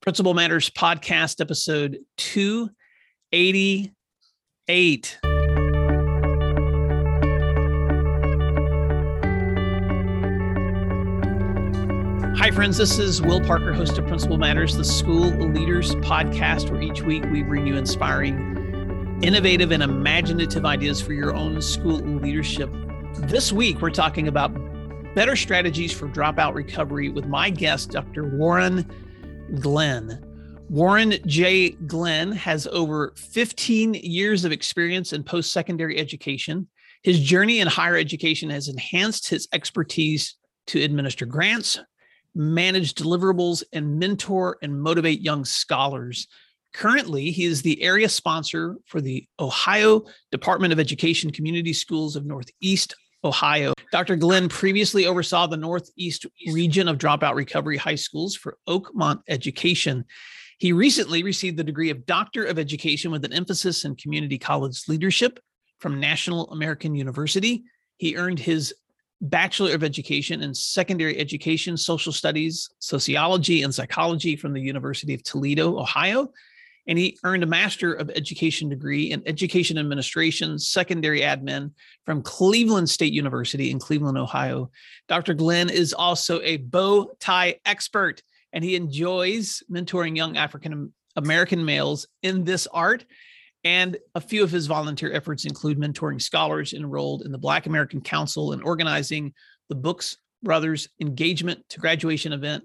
Principal Matters Podcast, episode 288. Hi, friends. This is Will Parker, host of Principal Matters, the School Leaders Podcast, where each week we bring you inspiring, innovative, and imaginative ideas for your own school leadership. This week, we're talking about better strategies for dropout recovery with my guest, Dr. Warren Glen. Warren J. Glen has over 15 years of experience in post secondary education. His journey in higher education has enhanced his expertise to administer grants, manage deliverables, and mentor and motivate young scholars. Currently, he is the area sponsor for the Ohio Department of Education Community Schools of Northeast Ohio. Dr. Glen previously oversaw the Northeast region of dropout recovery high schools for Oakmont Education. He recently received the degree of Doctor of Education with an emphasis in community college leadership from National American University. He earned his Bachelor of Education in Secondary Education, Social Studies, Sociology, and Psychology from the University of Toledo, Ohio and he earned a Master of Education degree in Education Administration, Secondary Admin from Cleveland State University in Cleveland, Ohio. Dr. Glen is also a bow tie expert, and he enjoys mentoring young African American males in this art. And a few of his volunteer efforts include mentoring scholars enrolled in the Black American Council and organizing the Books Brothers Engagement to Graduation event,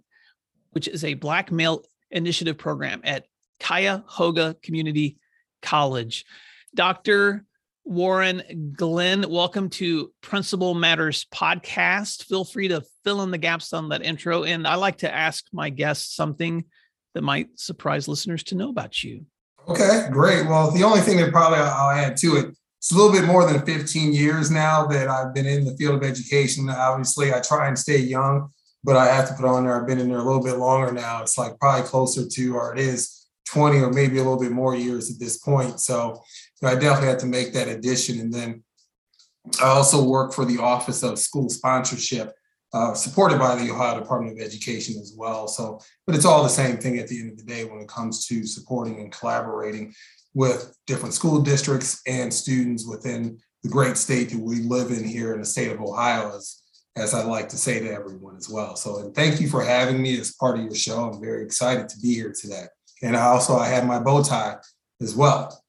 which is a Black male initiative program at Cuyahoga Community College. Dr. Warren Glen, welcome to Principal Matters podcast. Feel free to fill in the gaps on that intro. And I like to ask my guests something that might surprise listeners to know about you. Okay, great. Well, the only thing that probably I'll add to it, it's a little bit more than 15 years now that I've been in the field of education. Obviously, I try and stay young, but I have to put on there, I've been in there a little bit longer now. It's like probably closer to, or it is 20 or maybe a little bit more years at this point. So you know, I definitely had to make that addition. And then I also work for the Office of School Sponsorship, uh, supported by the Ohio Department of Education as well. So, but it's all the same thing at the end of the day when it comes to supporting and collaborating with different school districts and students within the great state that we live in here in the state of Ohio, as, as I like to say to everyone as well. So, and thank you for having me as part of your show. I'm very excited to be here today and also I had my bow tie as well.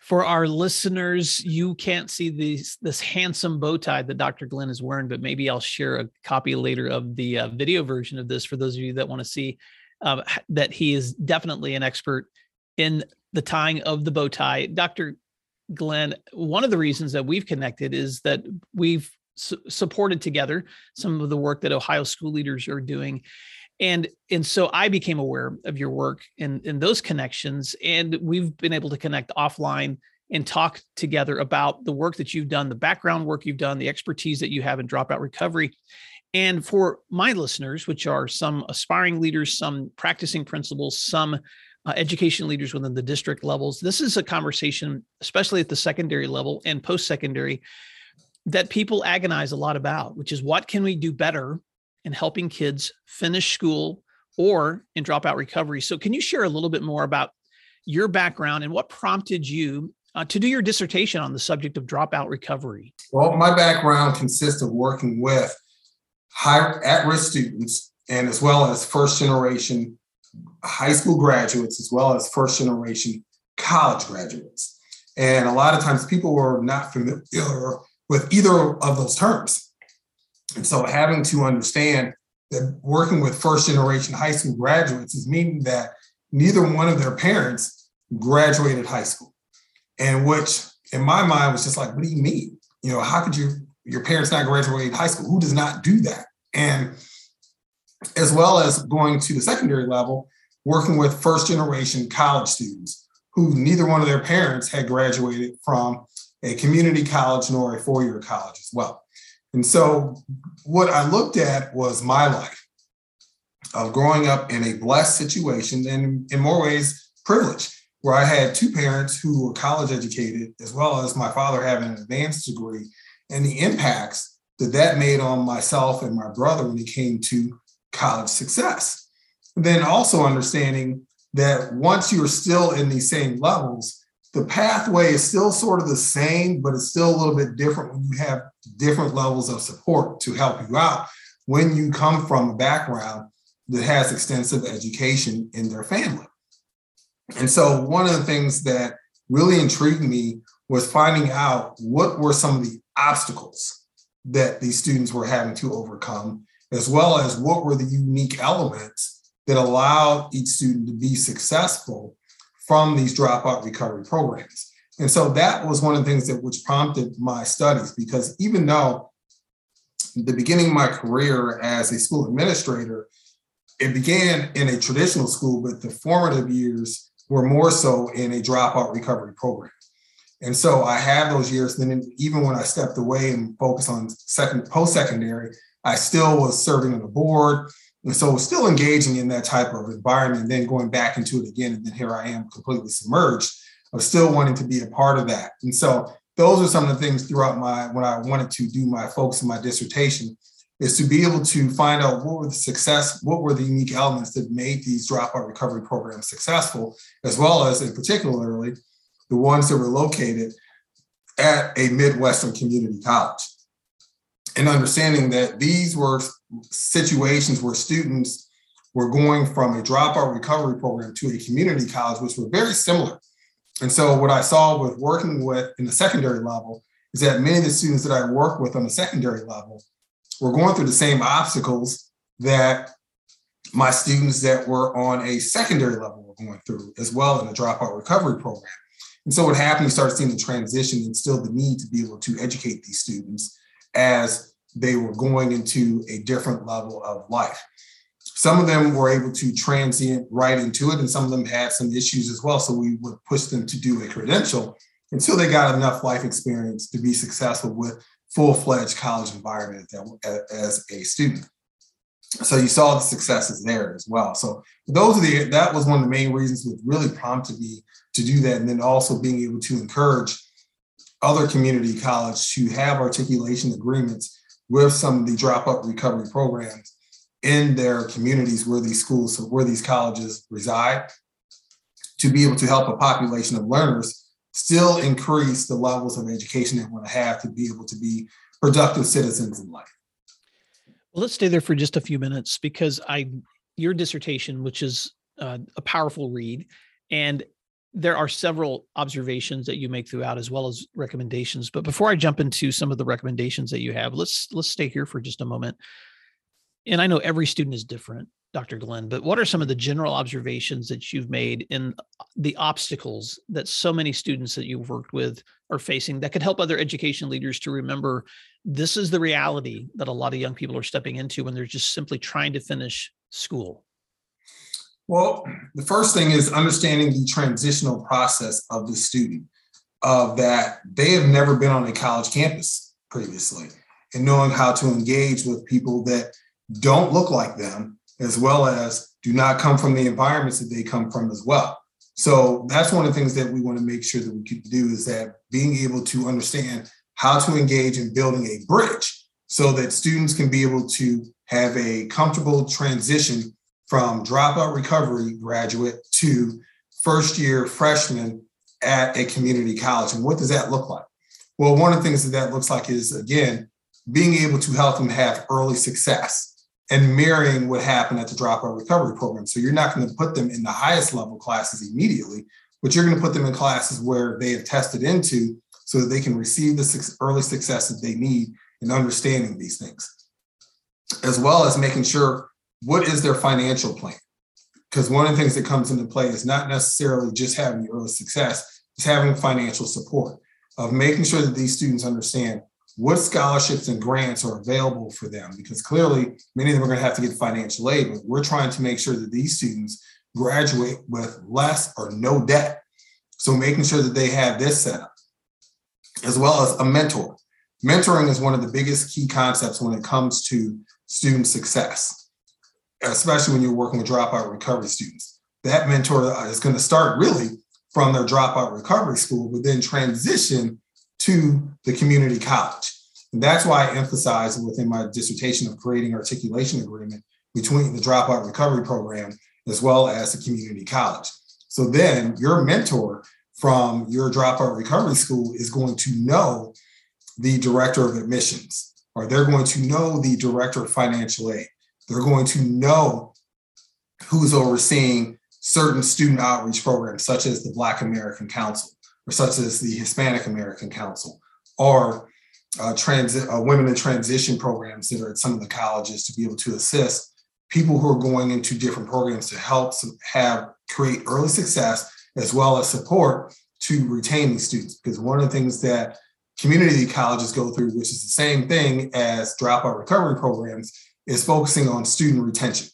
For our listeners, you can't see this this handsome bow tie that Dr. Glen is wearing, but maybe I'll share a copy later of the uh, video version of this for those of you that want to see uh, that he is definitely an expert in the tying of the bow tie. Dr. Glen, one of the reasons that we've connected is that we've su- supported together some of the work that Ohio school leaders are doing and and so i became aware of your work and in those connections and we've been able to connect offline and talk together about the work that you've done the background work you've done the expertise that you have in dropout recovery. And for my listeners which are some aspiring leaders some practicing principals some uh, education leaders within the district levels this is a conversation especially at the secondary level and post secondary that people agonize a lot about which is what can we do better in helping kids finish school or in dropout recovery. So, can you share a little bit more about your background and what prompted you uh, to do your dissertation on the subject of dropout recovery? Well, my background consists of working with high at-risk students and as well as first generation high school graduates as well as first generation college graduates. And a lot of times people were not familiar with either of those terms. And so having to understand that working with first generation high school graduates is meaning that neither one of their parents graduated high school. And which in my mind was just like, what do you mean? You know, how could you your parents not graduate high school? Who does not do that? And as well as going to the secondary level, working with first generation college students who neither one of their parents had graduated from a community college nor a four-year college as well. And so what I looked at was my life of growing up in a blessed situation and in more ways privileged, where I had two parents who were college educated, as well as my father having an advanced degree, and the impacts that that made on myself and my brother when it came to college success. then also understanding that once you're still in these same levels, the pathway is still sort of the same, but it's still a little bit different when you have different levels of support to help you out when you come from a background that has extensive education in their family. And so, one of the things that really intrigued me was finding out what were some of the obstacles that these students were having to overcome, as well as what were the unique elements that allowed each student to be successful from these dropout recovery programs. And so that was one of the things that which prompted my studies because even though the beginning of my career as a school administrator, it began in a traditional school, but the formative years were more so in a dropout recovery program. And so I had those years. Then even when I stepped away and focused on second post-secondary, I still was serving on the board. And so still engaging in that type of environment, then going back into it again. And then here I am completely submerged of still wanting to be a part of that. And so those are some of the things throughout my when I wanted to do my focus in my dissertation is to be able to find out what were the success, what were the unique elements that made these dropout recovery programs successful, as well as in particularly the ones that were located at a Midwestern community college. And understanding that these were situations where students were going from a dropout recovery program to a community college, which were very similar. And so, what I saw with working with in the secondary level is that many of the students that I work with on the secondary level were going through the same obstacles that my students that were on a secondary level were going through as well in the dropout recovery program. And so, what happened, you start seeing the transition and still the need to be able to educate these students as they were going into a different level of life. Some of them were able to transient right into it, and some of them had some issues as well. So we would push them to do a credential until they got enough life experience to be successful with full-fledged college environment as a student. So you saw the successes there as well. So those are the that was one of the main reasons that really prompted me to do that, and then also being able to encourage other community college to have articulation agreements with some of the dropout recovery programs in their communities where these schools, where these colleges reside, to be able to help a population of learners still increase the levels of education they want to have to be able to be productive citizens in life. Well, let's stay there for just a few minutes because I, your dissertation, which is uh, a powerful read, and there are several observations that you make throughout as well as recommendations but before i jump into some of the recommendations that you have let's let's stay here for just a moment. And i know every student is different dr glen but what are some of the general observations that you've made in the obstacles that so many students that you've worked with are facing that could help other education leaders to remember this is the reality that a lot of young people are stepping into when they're just simply trying to finish school well, the first thing is understanding the transitional process of the student, of that they have never been on a college campus previously, and knowing how to engage with people that don't look like them, as well as do not come from the environments that they come from as well. So that's one of the things that we want to make sure that we can do is that being able to understand how to engage in building a bridge so that students can be able to have a comfortable transition from dropout recovery graduate to first year freshman at a community college. And what does that look like? Well, one of the things that that looks like is, again, being able to help them have early success and mirroring what happened at the dropout recovery program. So you're not going to put them in the highest level classes immediately, but you're going to put them in classes where they have tested into so that they can receive the early success that they need in understanding these things, as well as making sure what is their financial plan? Because one of the things that comes into play is not necessarily just having the early success, it's having financial support of making sure that these students understand what scholarships and grants are available for them. Because clearly, many of them are going to have to get financial aid, but we're trying to make sure that these students graduate with less or no debt. So making sure that they have this set up, as well as a mentor. Mentoring is one of the biggest key concepts when it comes to student success especially when you're working with dropout recovery students. That mentor uh, is going to start really from their dropout recovery school, but then transition to the community college. And that's why I emphasize within my dissertation of creating articulation agreement between the dropout recovery program as well as the community college. So then your mentor from your dropout recovery school is going to know the director of admissions, or they're going to know the director of financial aid. They're going to know who's overseeing certain student outreach programs, such as the Black American Council, or such as the Hispanic American Council, or uh, uh, women in transition programs that are at some of the colleges to be able to assist people who are going into different programs to help have create early success as well as support to retain these students. Because one of the things that community colleges go through, which is the same thing as dropout recovery programs, is focusing on student retention.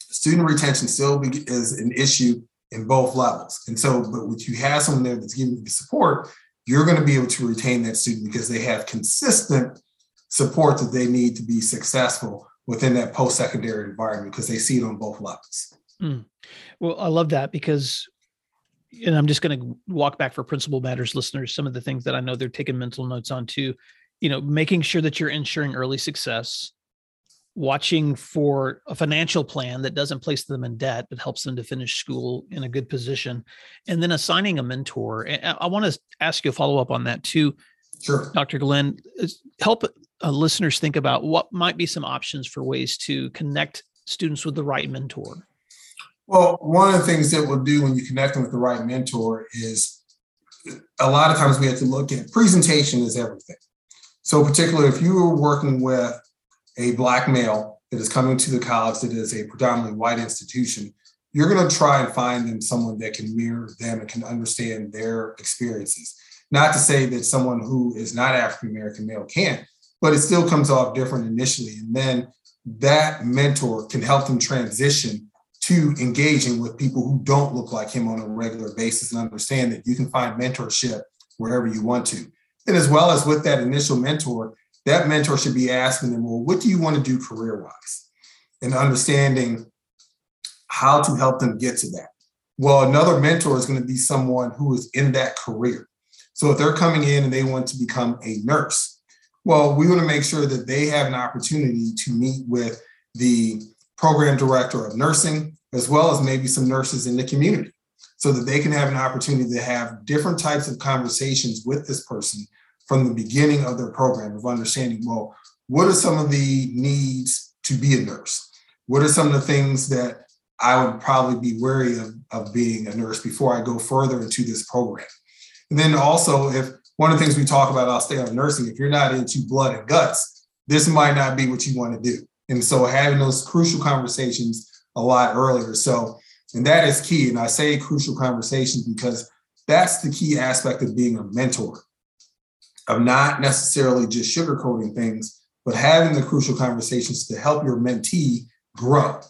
Student retention still is an issue in both levels. And so, but if you have someone there that's giving you the support, you're going to be able to retain that student because they have consistent support that they need to be successful within that post-secondary environment because they see it on both levels. Mm. Well, I love that because and I'm just going to walk back for principal matters listeners some of the things that I know they're taking mental notes on too. You know, making sure that you're ensuring early success, watching for a financial plan that doesn't place them in debt but helps them to finish school in a good position, and then assigning a mentor. And I want to ask you a follow up on that too. Sure. Dr. Glen, help uh, listeners think about what might be some options for ways to connect students with the right mentor. Well, one of the things that we'll do when you connect them with the right mentor is a lot of times we have to look at presentation is everything. So, particularly if you are working with a black male that is coming to the college that is a predominantly white institution, you're going to try and find them someone that can mirror them and can understand their experiences. Not to say that someone who is not African American male can't, but it still comes off different initially. And then that mentor can help them transition to engaging with people who don't look like him on a regular basis and understand that you can find mentorship wherever you want to. And as well as with that initial mentor, that mentor should be asking them, well, what do you want to do career wise? And understanding how to help them get to that. Well, another mentor is going to be someone who is in that career. So if they're coming in and they want to become a nurse, well, we want to make sure that they have an opportunity to meet with the program director of nursing, as well as maybe some nurses in the community, so that they can have an opportunity to have different types of conversations with this person from the beginning of their program of understanding, well, what are some of the needs to be a nurse? What are some of the things that I would probably be wary of, of being a nurse before I go further into this program? And then also, if one of the things we talk about, I'll stay on nursing, if you're not into blood and guts, this might not be what you want to do. And so having those crucial conversations a lot earlier. So, and that is key. And I say crucial conversations because that's the key aspect of being a mentor, of not necessarily just sugarcoating things, but having the crucial conversations to help your mentee grow.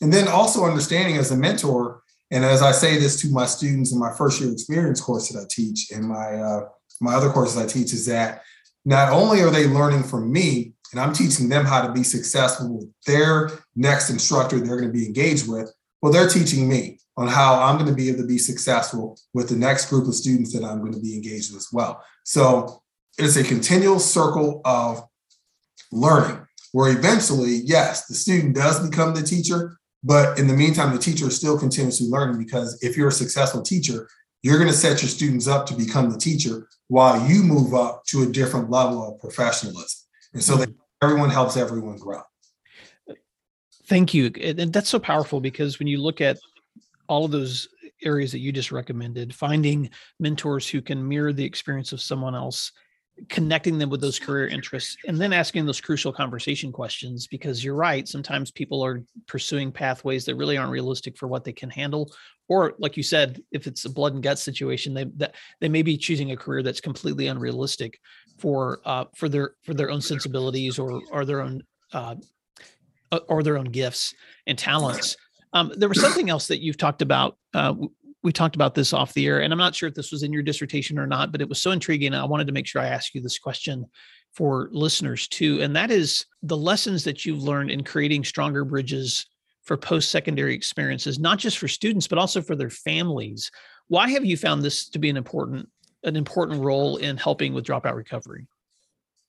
And then also understanding as a mentor, and as I say this to my students in my first year experience course that I teach and my uh, my other courses I teach is that not only are they learning from me, and I'm teaching them how to be successful with their next instructor they're going to be engaged with. Well, they're teaching me on how I'm going to be able to be successful with the next group of students that I'm going to be engaged with as well. So it's a continual circle of learning where eventually, yes, the student does become the teacher, but in the meantime, the teacher is still continuously learning because if you're a successful teacher, you're going to set your students up to become the teacher while you move up to a different level of professionalism. And so that everyone helps everyone grow. Thank you. And that's so powerful because when you look at all of those areas that you just recommended, finding mentors who can mirror the experience of someone else connecting them with those career interests and then asking those crucial conversation questions because you're right sometimes people are pursuing pathways that really aren't realistic for what they can handle. Or like you said if it's a blood and guts situation they that they may be choosing a career that's completely unrealistic for uh, for their for their own sensibilities or or their own uh, or their own gifts and talents. Um, there was something else that you've talked about uh, we talked about this off the air, and I'm not sure if this was in your dissertation or not, but it was so intriguing. I wanted to make sure I ask you this question for listeners too, and that is the lessons that you've learned in creating stronger bridges for post-secondary experiences, not just for students but also for their families. Why have you found this to be an important an important role in helping with dropout recovery?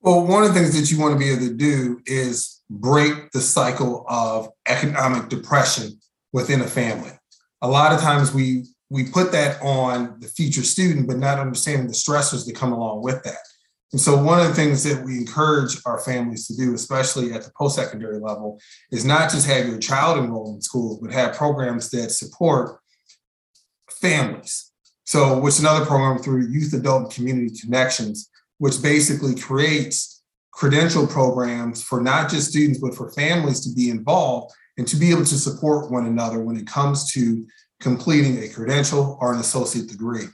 Well, one of the things that you want to be able to do is break the cycle of economic depression within a family. A lot of times we we put that on the future student, but not understanding the stressors that come along with that. And so, one of the things that we encourage our families to do, especially at the post secondary level, is not just have your child enroll in school, but have programs that support families. So, which another program through Youth, Adult, and Community Connections, which basically creates credential programs for not just students, but for families to be involved and to be able to support one another when it comes to completing a credential or an associate degree.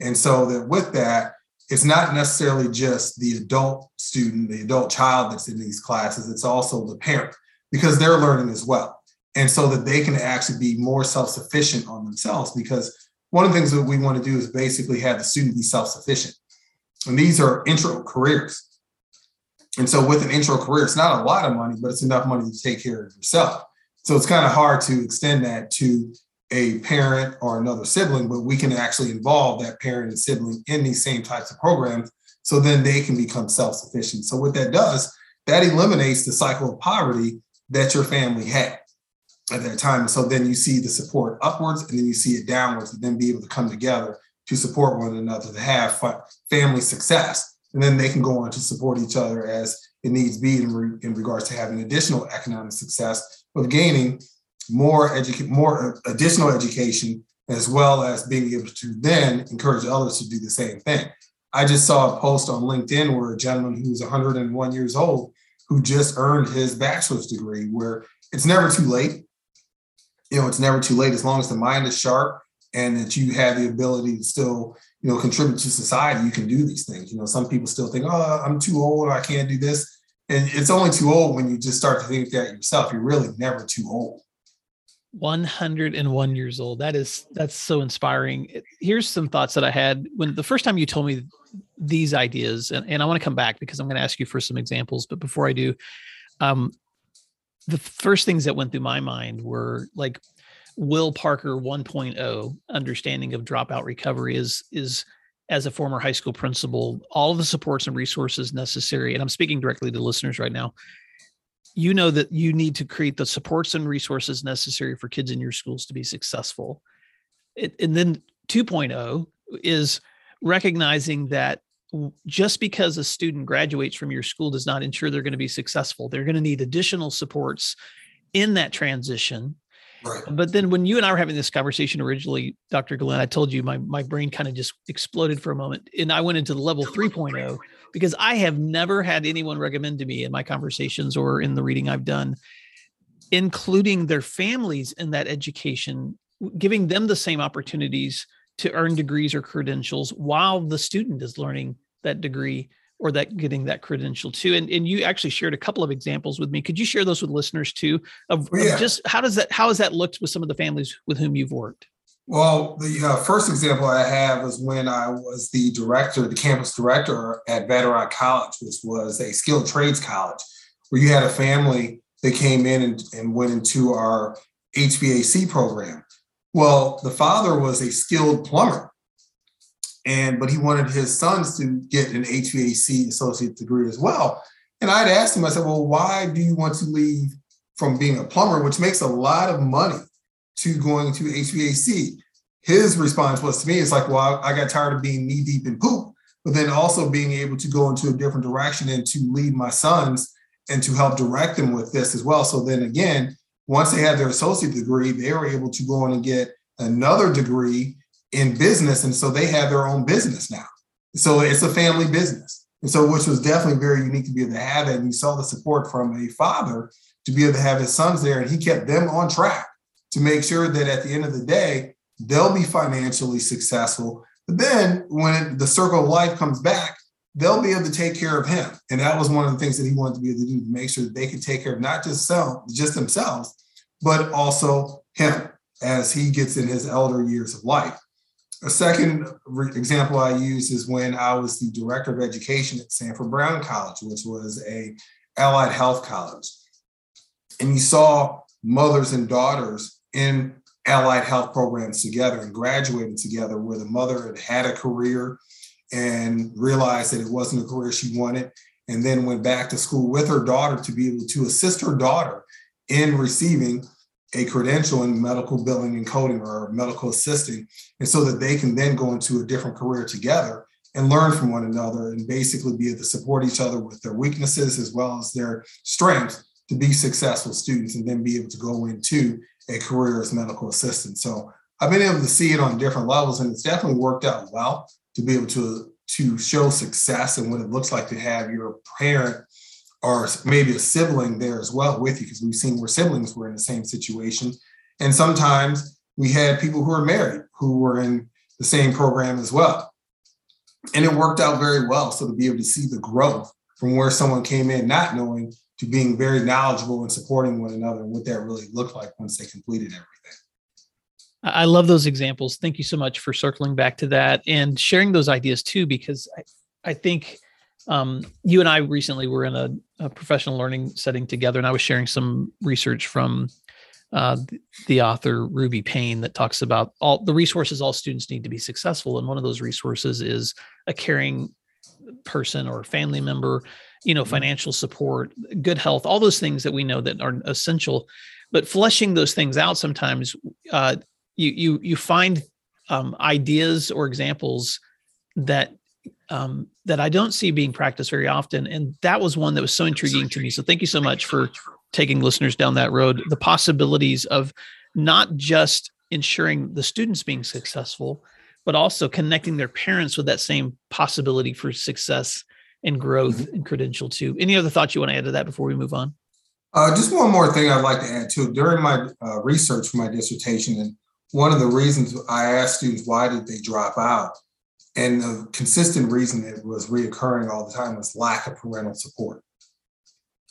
And so, that with that, it's not necessarily just the adult student, the adult child that's in these classes, it's also the parent because they're learning as well. And so that they can actually be more self sufficient on themselves. Because one of the things that we want to do is basically have the student be self sufficient. And these are intro careers. And so with an intro career, it's not a lot of money, but it's enough money to take care of yourself. So it's kind of hard to extend that to a parent or another sibling, but we can actually involve that parent and sibling in these same types of programs so then they can become self-sufficient. So what that does, that eliminates the cycle of poverty that your family had at that time. So then you see the support upwards and then you see it downwards and then be able to come together to support one another to have family success. And then they can go on to support each other as it needs be in, re- in regards to having additional economic success of gaining more education, more uh, additional education, as well as being able to then encourage others to do the same thing. I just saw a post on LinkedIn where a gentleman who's 101 years old who just earned his bachelor's degree, where it's never too late. You know, it's never too late as long as the mind is sharp and that you have the ability to still, you know, contribute to society. You can do these things. You know, some people still think, "Oh, I'm too old. I can't do this." And it's only too old when you just start to think that yourself. You're really never too old. 101 years old. That is that's so inspiring. Here's some thoughts that I had when the first time you told me these ideas, and, and I want to come back because I'm going to ask you for some examples. But before I do, um, the first things that went through my mind were like Will Parker 1.0, understanding of dropout recovery is is as a former high school principal, all the supports and resources necessary. And I'm speaking directly to listeners right now you know that you need to create the supports and resources necessary for kids in your schools to be successful. It, and then 2.0 is recognizing that just because a student graduates from your school does not ensure they're going to be successful. They're going to need additional supports in that transition. Right. But then when you and I were having this conversation originally, Dr. Glen, I told you my, my brain kind of just exploded for a moment. And I went into the level 3.0 because I have never had anyone recommend to me in my conversations or in the reading I've done, including their families in that education, giving them the same opportunities to earn degrees or credentials while the student is learning that degree or that getting that credential too. And, and you actually shared a couple of examples with me. Could you share those with listeners too? Of, yeah. of just how does that how has that looked with some of the families with whom you've worked? Well, the uh, first example I have is when I was the director, the campus director at Bedrock College, which was a skilled trades college, where you had a family that came in and, and went into our HVAC program. Well, the father was a skilled plumber, and but he wanted his sons to get an HVAC associate degree as well. And I'd asked him, I said, well, why do you want to leave from being a plumber, which makes a lot of money? To going to HVAC. His response was to me, it's like, well, I got tired of being knee deep in poop, but then also being able to go into a different direction and to lead my sons and to help direct them with this as well. So then again, once they had their associate degree, they were able to go on and get another degree in business. And so they have their own business now. So it's a family business. And so, which was definitely very unique to be able to have it. And you saw the support from a father to be able to have his sons there, and he kept them on track to make sure that at the end of the day, they'll be financially successful. But then when the circle of life comes back, they'll be able to take care of him. And that was one of the things that he wanted to be able to do to make sure that they could take care of not just self, just themselves, but also him as he gets in his elder years of life. A second example I use is when I was the director of education at Sanford Brown College, which was a allied health college. And you saw mothers and daughters in allied health programs together and graduated together where the mother had had a career and realized that it wasn't a career she wanted and then went back to school with her daughter to be able to assist her daughter in receiving a credential in medical billing and coding or medical assisting, and so that they can then go into a different career together and learn from one another and basically be able to support each other with their weaknesses as well as their strengths to be successful students and then be able to go into a career as medical assistant. So I've been able to see it on different levels and it's definitely worked out well to be able to to show success and what it looks like to have your parent or maybe a sibling there as well with you because we've seen where siblings were in the same situation and sometimes we had people who were married who were in the same program as well and it worked out very well so to be able to see the growth from where someone came in not knowing to being very knowledgeable and supporting one another and what that really looked like once they completed everything I love those examples. Thank you so much for circling back to that and sharing those ideas too, because I, I think um, you and I recently were in a, a, professional learning setting together, and I was sharing some research from uh, the, author Ruby Payne that talks about all the resources all students need to be successful. And one of those resources is a caring person or family member, you know, mm-hmm. financial support, good health, all those things that we know that are essential. But fleshing those things out sometimes uh, you you you find um, ideas or examples that um, that I don't see being practiced very often, and that was one that was so intriguing to me. So thank you so much for taking listeners down that road. The possibilities of not just ensuring the students being successful, but also connecting their parents with that same possibility for success and growth mm-hmm. and credential too. Any other thoughts you want to add to that before we move on? Uh, just one more thing I'd like to add too. During my uh, research for my dissertation, and one of the reasons I asked students why did they drop out, and the consistent reason that was reoccurring all the time was lack of parental support.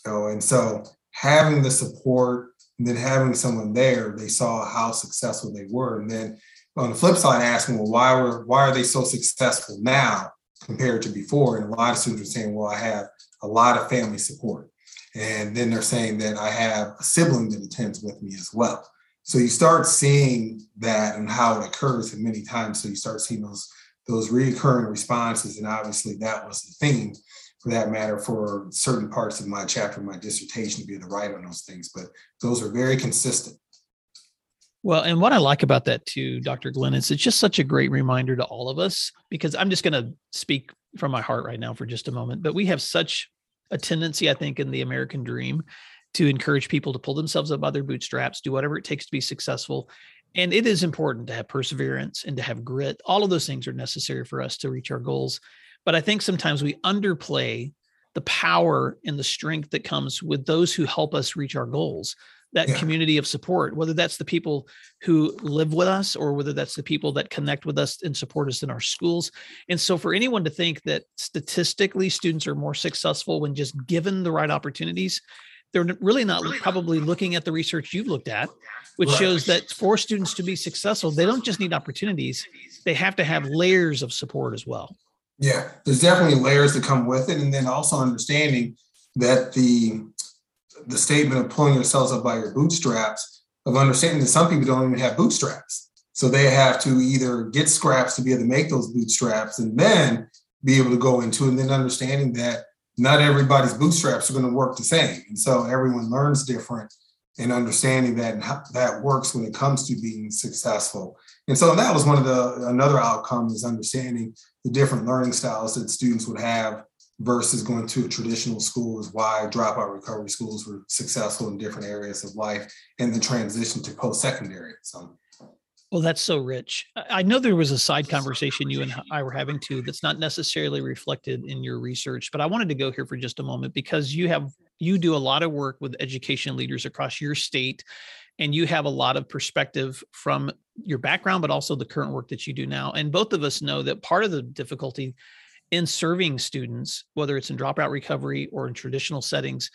Know, and so having the support and then having someone there, they saw how successful they were. And then on the flip side, asking, well, why were why are they so successful now compared to before? And a lot of students are saying, well, I have a lot of family support. And then they're saying that I have a sibling that attends with me as well. So you start seeing that and how it occurs and many times. So you start seeing those those recurring responses, and obviously that was the theme for that matter for certain parts of my chapter, my dissertation to be able to write on those things. But those are very consistent. Well, and what I like about that too, Dr. Glen, is it's just such a great reminder to all of us because I'm just going to speak from my heart right now for just a moment. But we have such a tendency, I think, in the American dream to encourage people to pull themselves up by their bootstraps, do whatever it takes to be successful. And it is important to have perseverance and to have grit. All of those things are necessary for us to reach our goals. But I think sometimes we underplay the power and the strength that comes with those who help us reach our goals that yeah. community of support whether that's the people who live with us or whether that's the people that connect with us and support us in our schools and so for anyone to think that statistically students are more successful when just given the right opportunities they're really not probably looking at the research you've looked at, which shows that for students to be successful, they don't just need opportunities, they have to have layers of support as well. Yeah, there's definitely layers that come with it. And then also understanding that the the statement of pulling yourselves up by your bootstraps, of understanding that some people don't even have bootstraps. So they have to either get scraps to be able to make those bootstraps and then be able to go into and then understanding that not everybody's bootstraps are going to work the same. And so everyone learns different and understanding that and how that works when it comes to being successful. And so that was one of the another outcome is understanding the different learning styles that students would have versus going to a traditional school is why dropout recovery schools were successful in different areas of life and the transition to post-secondary. So well, that's so rich. I know there was a side conversation you and I were having too that's not necessarily reflected in your research, but I wanted to go here for just a moment because you have you do a lot of work with education leaders across your state and you have a lot of perspective from your background but also the current work that you do now. And both of us know that part of the difficulty in serving students, whether it's in dropout recovery or in traditional settings,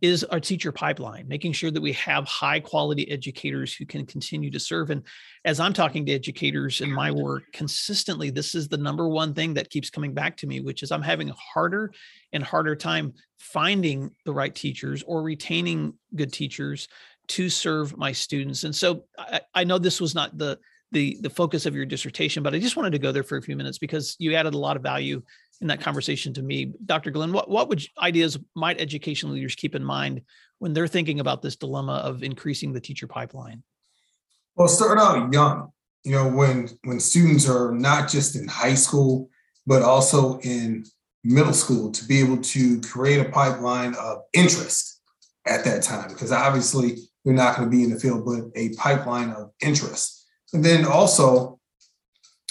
is our teacher pipeline, making sure that we have high quality educators who can continue to serve. And as I'm talking to educators in my work consistently, this is the number one thing that keeps coming back to me, which is I'm having a harder and harder time finding the right teachers or retaining good teachers to serve my students. And so I, I know this was not the the the focus of your dissertation, but I just wanted to go there for a few minutes because you added a lot of value in that conversation to me. Dr. Glen, what, what would ideas might education leaders keep in mind when they're thinking about this dilemma of increasing the teacher pipeline? Well, start out young. You know, when when students are not just in high school, but also in middle school, to be able to create a pipeline of interest at that time, because obviously you're not going to be in the field, but a pipeline of interest. And then also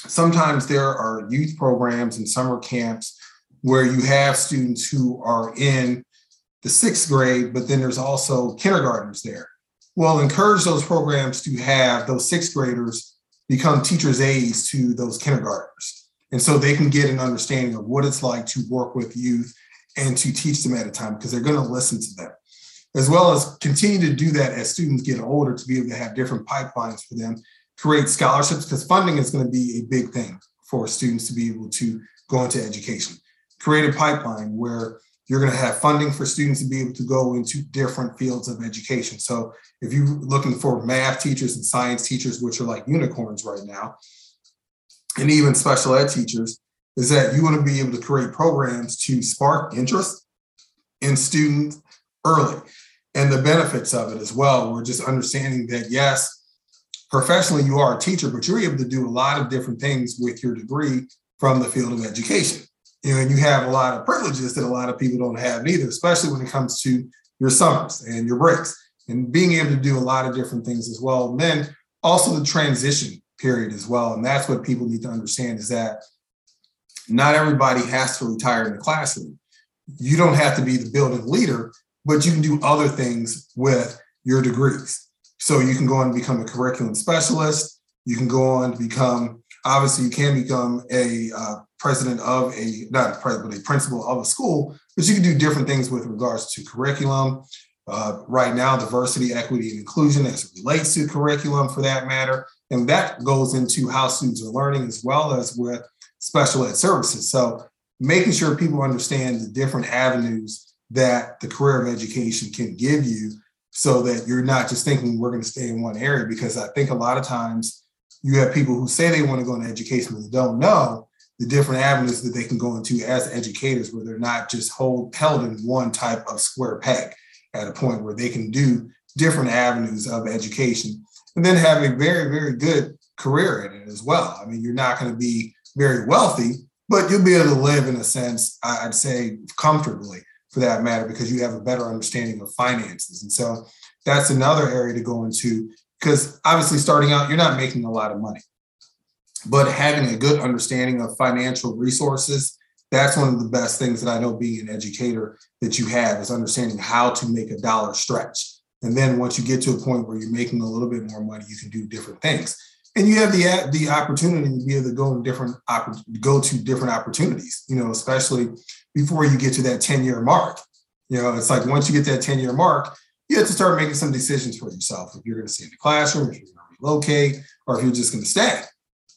sometimes there are youth programs and summer camps where you have students who are in the sixth grade, but then there's also kindergartners there. Well, encourage those programs to have those sixth graders become teachers' aides to those kindergartners. And so they can get an understanding of what it's like to work with youth and to teach them at a time because they're going to listen to them, as well as continue to do that as students get older to be able to have different pipelines for them create scholarships because funding is going to be a big thing for students to be able to go into education. Create a pipeline where you're going to have funding for students to be able to go into different fields of education. So if you're looking for math teachers and science teachers, which are like unicorns right now, and even special ed teachers, is that you want to be able to create programs to spark interest in students early and the benefits of it as well. We're just understanding that, yes, professionally you are a teacher, but you're able to do a lot of different things with your degree from the field of education. You know, and you have a lot of privileges that a lot of people don't have either, especially when it comes to your summers and your breaks and being able to do a lot of different things as well. And then also the transition period as well. And that's what people need to understand is that not everybody has to retire in the classroom. You don't have to be the building leader, but you can do other things with your degrees. So you can go on and become a curriculum specialist. You can go on to become, obviously, you can become a uh, president of a, not a president, but a principal of a school, but you can do different things with regards to curriculum. Uh, right now, diversity, equity, and inclusion as it relates to curriculum for that matter. And that goes into how students are learning as well as with special ed services. So making sure people understand the different avenues that the career of education can give you so that you're not just thinking we're going to stay in one area because i think a lot of times you have people who say they want to go into education but don't know the different avenues that they can go into as educators where they're not just hold, held in one type of square peg at a point where they can do different avenues of education and then have a very very good career in it as well. I mean you're not going to be very wealthy but you'll be able to live in a sense i'd say comfortably for that matter, because you have a better understanding of finances. And so that's another area to go into because obviously starting out, you're not making a lot of money. But having a good understanding of financial resources, that's one of the best things that I know being an educator that you have is understanding how to make a dollar stretch. And then once you get to a point where you're making a little bit more money, you can do different things. And you have the the opportunity to be able to go in different go to different opportunities, you know, especially before you get to that 10 year mark. You know, it's like once you get that 10 year mark, you have to start making some decisions for yourself. If you're going to stay in the classroom, if you're going to relocate, or if you're just going to stay,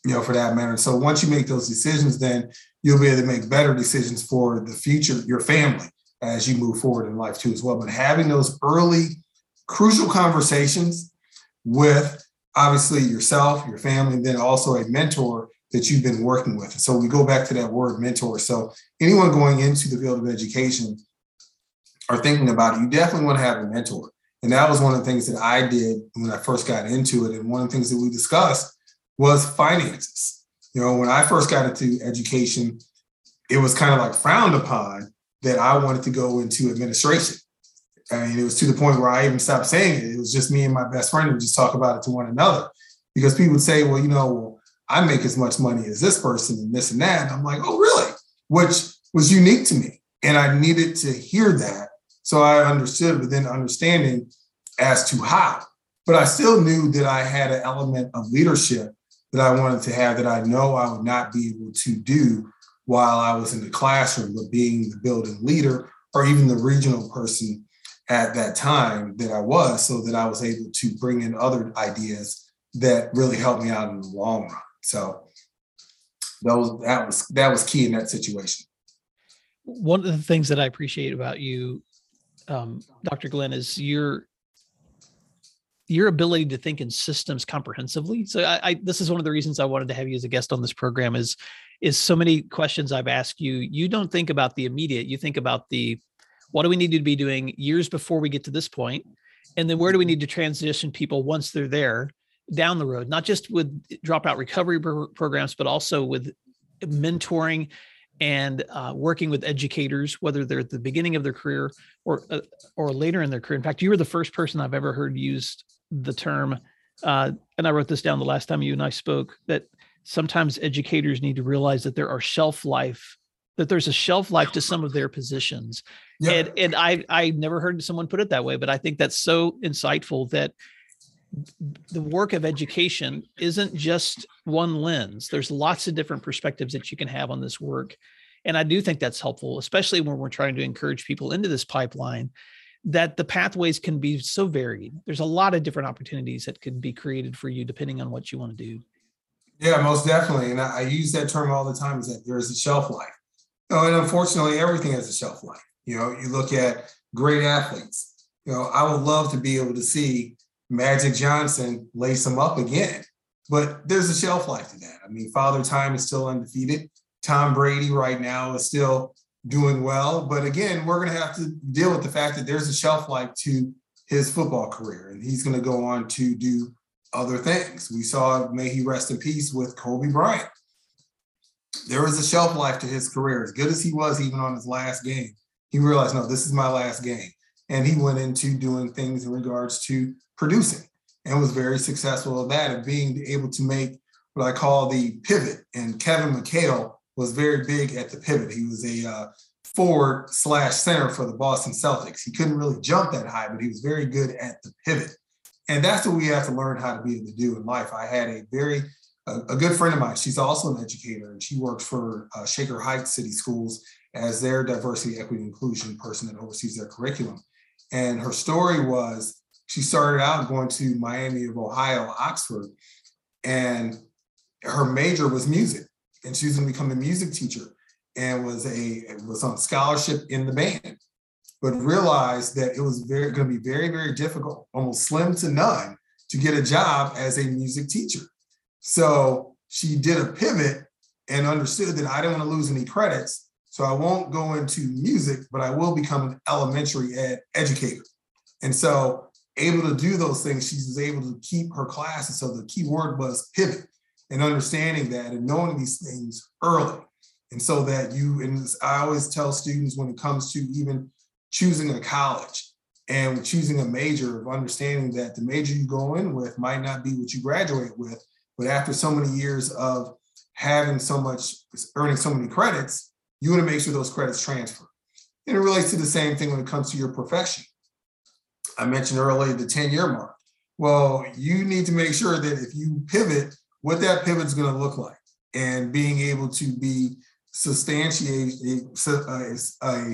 you know, for that matter. So once you make those decisions, then you'll be able to make better decisions for the future, your family, as you move forward in life too, as well. But having those early crucial conversations with obviously yourself, your family, and then also a mentor that you've been working with. So we go back to that word mentor. So anyone going into the field of education or thinking about it, you definitely want to have a mentor. And that was one of the things that I did when I first got into it. And one of the things that we discussed was finances. You know, when I first got into education, it was kind of like frowned upon that I wanted to go into administration. I mean, it was to the point where I even stopped saying it. It was just me and my best friend would just talk about it to one another because people would say, well, you know, I make as much money as this person and this and that. And I'm like, oh, really? Which was unique to me. And I needed to hear that. So I understood, but then understanding as to how. But I still knew that I had an element of leadership that I wanted to have that I know I would not be able to do while I was in the classroom, but being the building leader or even the regional person at that time that I was, so that I was able to bring in other ideas that really helped me out in the long run. So that was that was that was key in that situation. One of the things that I appreciate about you, um, Dr. Glen, is you're your ability to think in systems comprehensively. So I, I, this is one of the reasons I wanted to have you as a guest on this program is is so many questions I've asked you. You don't think about the immediate. You think about the what do we need to be doing years before we get to this point, and then where do we need to transition people once they're there down the road, not just with dropout recovery pro- programs, but also with mentoring and uh, working with educators, whether they're at the beginning of their career or uh, or later in their career. In fact, you were the first person I've ever heard used the term, uh, and I wrote this down the last time you and I spoke that sometimes educators need to realize that there are shelf life that there's a shelf life to some of their positions and and i i never heard someone put it that way but i think that's so insightful that the work of education isn't just one lens there's lots of different perspectives that you can have on this work and i do think that's helpful especially when we're trying to encourage people into this pipeline that the pathways can be so varied there's a lot of different opportunities that can be created for you depending on what you want to do yeah, most definitely. And I, I, use that term all the time is that there is a shelf life. Oh, and unfortunately, everything has a shelf life. You know, you look at great athletes. You know, I would love to be able to see Magic Johnson lace them up again, but there's a shelf life to that. I mean, Father Time is still undefeated. Tom Brady right now is still doing well. But again, we're going to have to deal with the fact that there's a shelf life to his football career, and he's going to go on to do other things. We saw, may he rest in peace, with Kobe Bryant. There was a shelf life to his career. As good as he was, even on his last game, he realized, no, this is my last game. And he went into doing things in regards to producing and was very successful at that of being able to make what I call the pivot. And Kevin McHale was very big at the pivot. He was a uh, forward slash center for the Boston Celtics. He couldn't really jump that high, but he was very good at the pivot. And that's what we have to learn how to be able to do in life. I had a very a, a good friend of mine. She's also an educator, and she works for uh, Shaker Heights City Schools as their diversity, equity, inclusion person that oversees their curriculum. And her story was she started out going to Miami of Ohio, Oxford, and her major was music, and she was going to become a music teacher, and was a was on scholarship in the band but realized that it was very going to be very, very difficult, almost slim to none, to get a job as a music teacher. So she did a pivot and understood that I didn't want to lose any credits. So I won't go into music, but I will become an elementary ed educator. And so able to do those things, she was able to keep her classes. So the key word was pivot and understanding that and knowing these things early. And so that you, and I always tell students when it comes to even choosing a college and choosing a major of understanding that the major you go in with might not be what you graduate with, but after so many years of having so much, earning so many credits, you want to make sure those credits transfer. And it relates to the same thing when it comes to your profession. I mentioned earlier the 10 year mark. Well, you need to make sure that if you pivot, what that pivot is going to look like and being able to be substantiate a, a, uh, uh,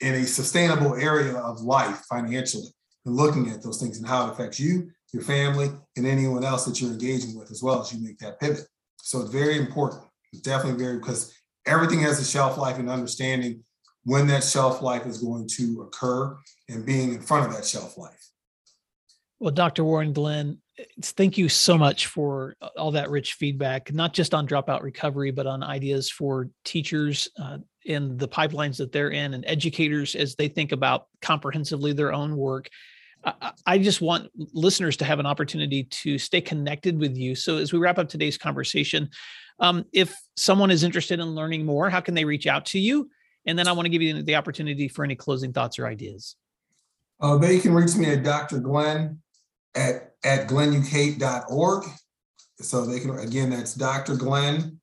in a sustainable area of life financially and looking at those things and how it affects you, your family, and anyone else that you're engaging with as well as you make that pivot. So it's very important. It's definitely very because everything has a shelf life and understanding when that shelf life is going to occur and being in front of that shelf life. Well, Dr. Warren Glen, thank you so much for all that rich feedback, not just on dropout recovery, but on ideas for teachers uh, in the pipelines that they're in and educators as they think about comprehensively their own work. I, just want listeners to have an opportunity to stay connected with you. So, as we wrap up today's conversation, um, if someone is interested in learning more, how can they reach out to you? And then I want to give you the opportunity for any closing thoughts or ideas. Uh, they can reach me at Dr. Glen at, at glenucate.org. So they can, again, that's Dr. Glen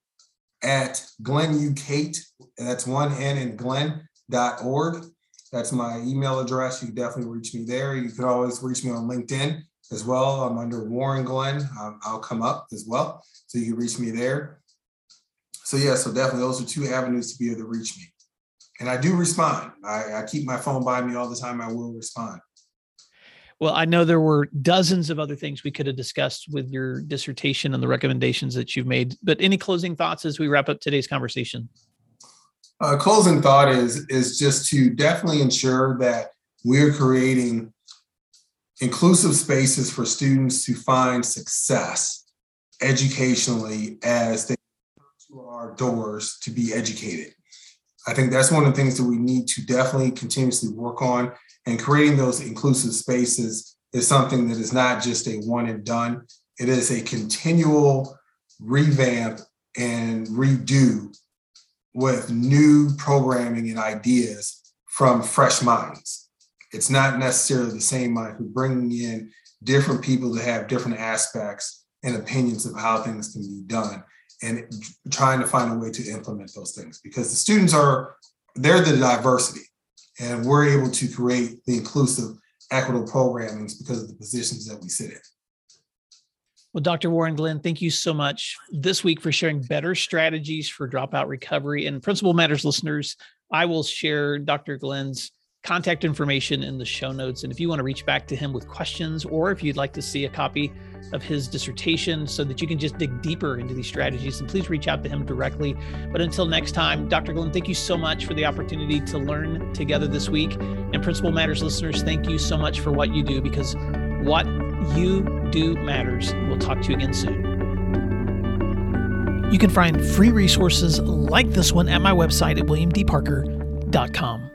at glenucate, that's one N in glen.org. That's my email address. You can definitely reach me there. You can always reach me on LinkedIn as well. I'm under Warren Glen. Um, I'll come up as well. So you can reach me there. So yeah, so definitely those are two avenues to be able to reach me. And I do respond. I, I keep my phone by me all the time. I will respond. Well, I know there were dozens of other things we could have discussed with your dissertation and the recommendations that you've made. But any closing thoughts as we wrap up today's conversation? Uh, closing thought is is just to definitely ensure that we're creating inclusive spaces for students to find success educationally as they come to our doors to be educated. I think that's one of the things that we need to definitely continuously work on. And creating those inclusive spaces is something that is not just a one and done, it is a continual revamp and redo with new programming and ideas from fresh minds. It's not necessarily the same mind who bringing in different people to have different aspects and opinions of how things can be done and trying to find a way to implement those things because the students are they're the diversity and we're able to create the inclusive equitable programmings because of the positions that we sit in well, Dr. Warren Glen, thank you so much this week for sharing better strategies for dropout recovery. And Principal Matters listeners, I will share Dr. Glen's contact information in the show notes. And if you want to reach back to him with questions, or if you'd like to see a copy of his dissertation so that you can just dig deeper into these strategies, and please reach out to him directly. But until next time, Dr. Glen, thank you so much for the opportunity to learn together this week. And Principal Matters listeners, thank you so much for what you do because what you do matters. We'll talk to you again soon. You can find free resources like this one at my website at williamdparker.com.